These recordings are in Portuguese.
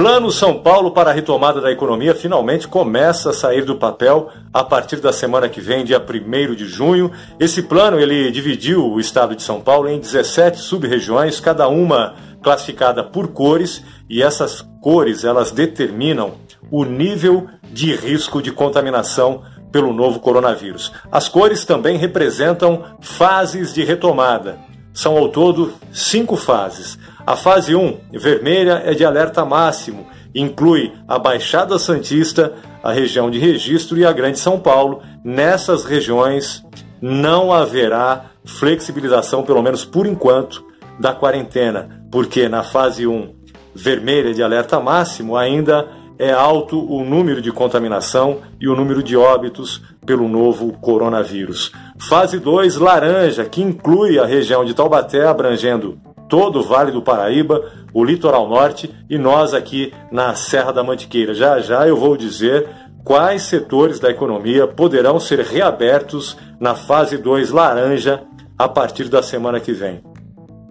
Plano São Paulo para a retomada da economia finalmente começa a sair do papel a partir da semana que vem, dia 1 de junho. Esse plano ele dividiu o estado de São Paulo em 17 sub-regiões, cada uma classificada por cores, e essas cores elas determinam o nível de risco de contaminação pelo novo coronavírus. As cores também representam fases de retomada. São ao todo cinco fases. A fase 1, vermelha, é de alerta máximo, inclui a Baixada Santista, a região de registro e a Grande São Paulo. Nessas regiões não haverá flexibilização, pelo menos por enquanto, da quarentena, porque na fase 1, vermelha de alerta máximo, ainda é alto o número de contaminação e o número de óbitos pelo novo coronavírus. Fase 2, laranja, que inclui a região de Taubaté, abrangendo todo o Vale do Paraíba, o litoral norte e nós aqui na Serra da Mantiqueira. Já já eu vou dizer quais setores da economia poderão ser reabertos na fase 2 laranja a partir da semana que vem.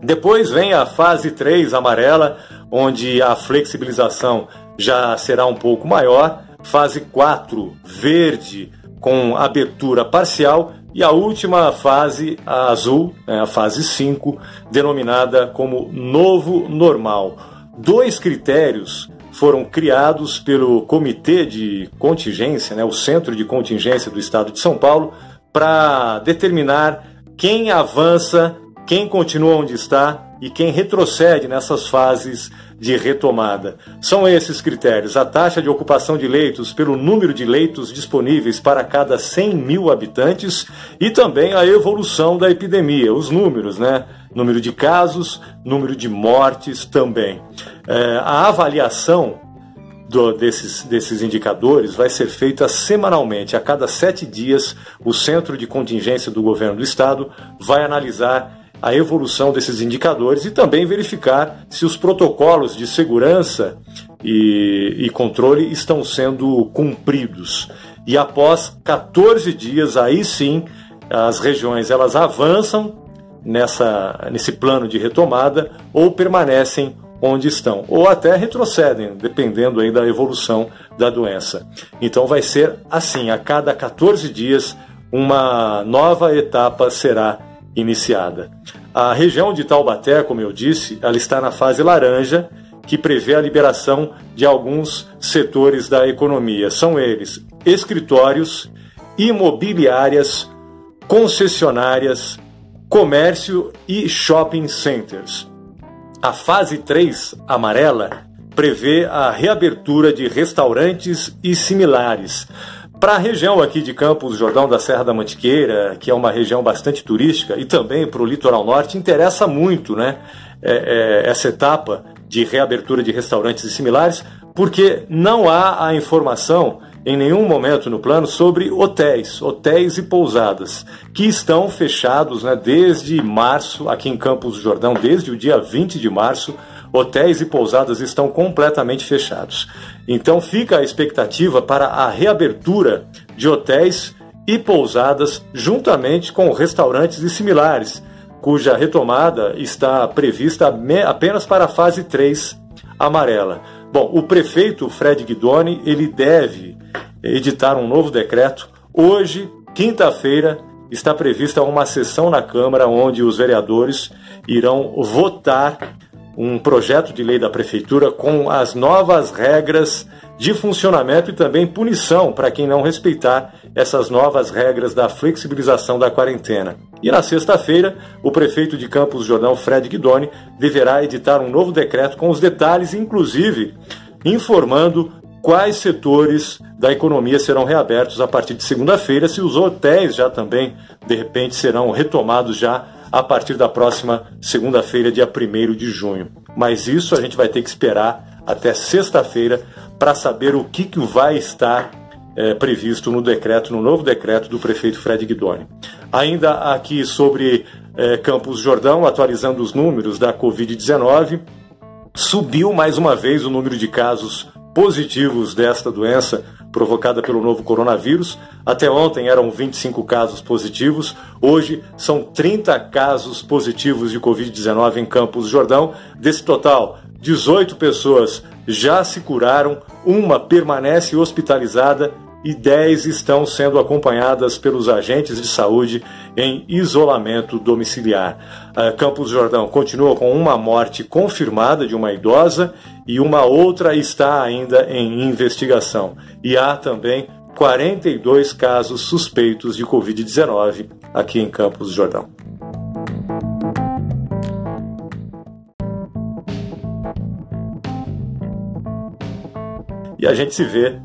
Depois vem a fase 3 amarela, onde a flexibilização já será um pouco maior. Fase 4 verde, com abertura parcial. E a última fase, a azul, né, a fase 5, denominada como novo normal. Dois critérios foram criados pelo Comitê de Contingência, né, o Centro de Contingência do Estado de São Paulo, para determinar quem avança quem continua onde está e quem retrocede nessas fases de retomada. São esses critérios: a taxa de ocupação de leitos pelo número de leitos disponíveis para cada 100 mil habitantes e também a evolução da epidemia, os números, né? Número de casos, número de mortes também. É, a avaliação do, desses, desses indicadores vai ser feita semanalmente. A cada sete dias, o Centro de Contingência do Governo do Estado vai analisar a evolução desses indicadores e também verificar se os protocolos de segurança e, e, controle estão sendo cumpridos. E após 14 dias, aí sim, as regiões elas avançam nessa, nesse plano de retomada ou permanecem onde estão, ou até retrocedem, dependendo aí da evolução da doença. Então vai ser assim, a cada 14 dias uma nova etapa será iniciada. A região de Taubaté, como eu disse, ela está na fase laranja, que prevê a liberação de alguns setores da economia. São eles: escritórios, imobiliárias, concessionárias, comércio e shopping centers. A fase 3, amarela, prevê a reabertura de restaurantes e similares, para a região aqui de Campos Jordão da Serra da Mantiqueira, que é uma região bastante turística, e também para o litoral norte, interessa muito né, é, é, essa etapa de reabertura de restaurantes e similares, porque não há a informação em nenhum momento no plano sobre hotéis, hotéis e pousadas, que estão fechados né, desde março, aqui em Campos do Jordão, desde o dia 20 de março, hotéis e pousadas estão completamente fechados. Então fica a expectativa para a reabertura de hotéis e pousadas juntamente com restaurantes e similares, cuja retomada está prevista apenas para a fase 3 amarela. Bom, o prefeito Fred Guidoni, ele deve editar um novo decreto. Hoje, quinta-feira, está prevista uma sessão na Câmara onde os vereadores irão votar um projeto de lei da prefeitura com as novas regras de funcionamento e também punição para quem não respeitar essas novas regras da flexibilização da quarentena. E na sexta-feira, o prefeito de Campos Jordão, Fred Guidoni, deverá editar um novo decreto com os detalhes, inclusive informando quais setores da economia serão reabertos a partir de segunda-feira, se os hotéis já também, de repente, serão retomados já a partir da próxima segunda-feira, dia 1 de junho. Mas isso a gente vai ter que esperar até sexta-feira para saber o que, que vai estar é, previsto no decreto, no novo decreto do prefeito Fred Guidoni. Ainda aqui sobre é, Campos Jordão, atualizando os números da Covid-19, subiu mais uma vez o número de casos positivos desta doença provocada pelo novo coronavírus. Até ontem eram 25 casos positivos, hoje são 30 casos positivos de Covid-19 em Campos Jordão. Desse total, 18 pessoas já se curaram, uma permanece hospitalizada e 10 estão sendo acompanhadas pelos agentes de saúde em isolamento domiciliar. Campos Jordão continua com uma morte confirmada de uma idosa e uma outra está ainda em investigação. E há também 42 casos suspeitos de Covid-19 aqui em Campos Jordão. E a gente se vê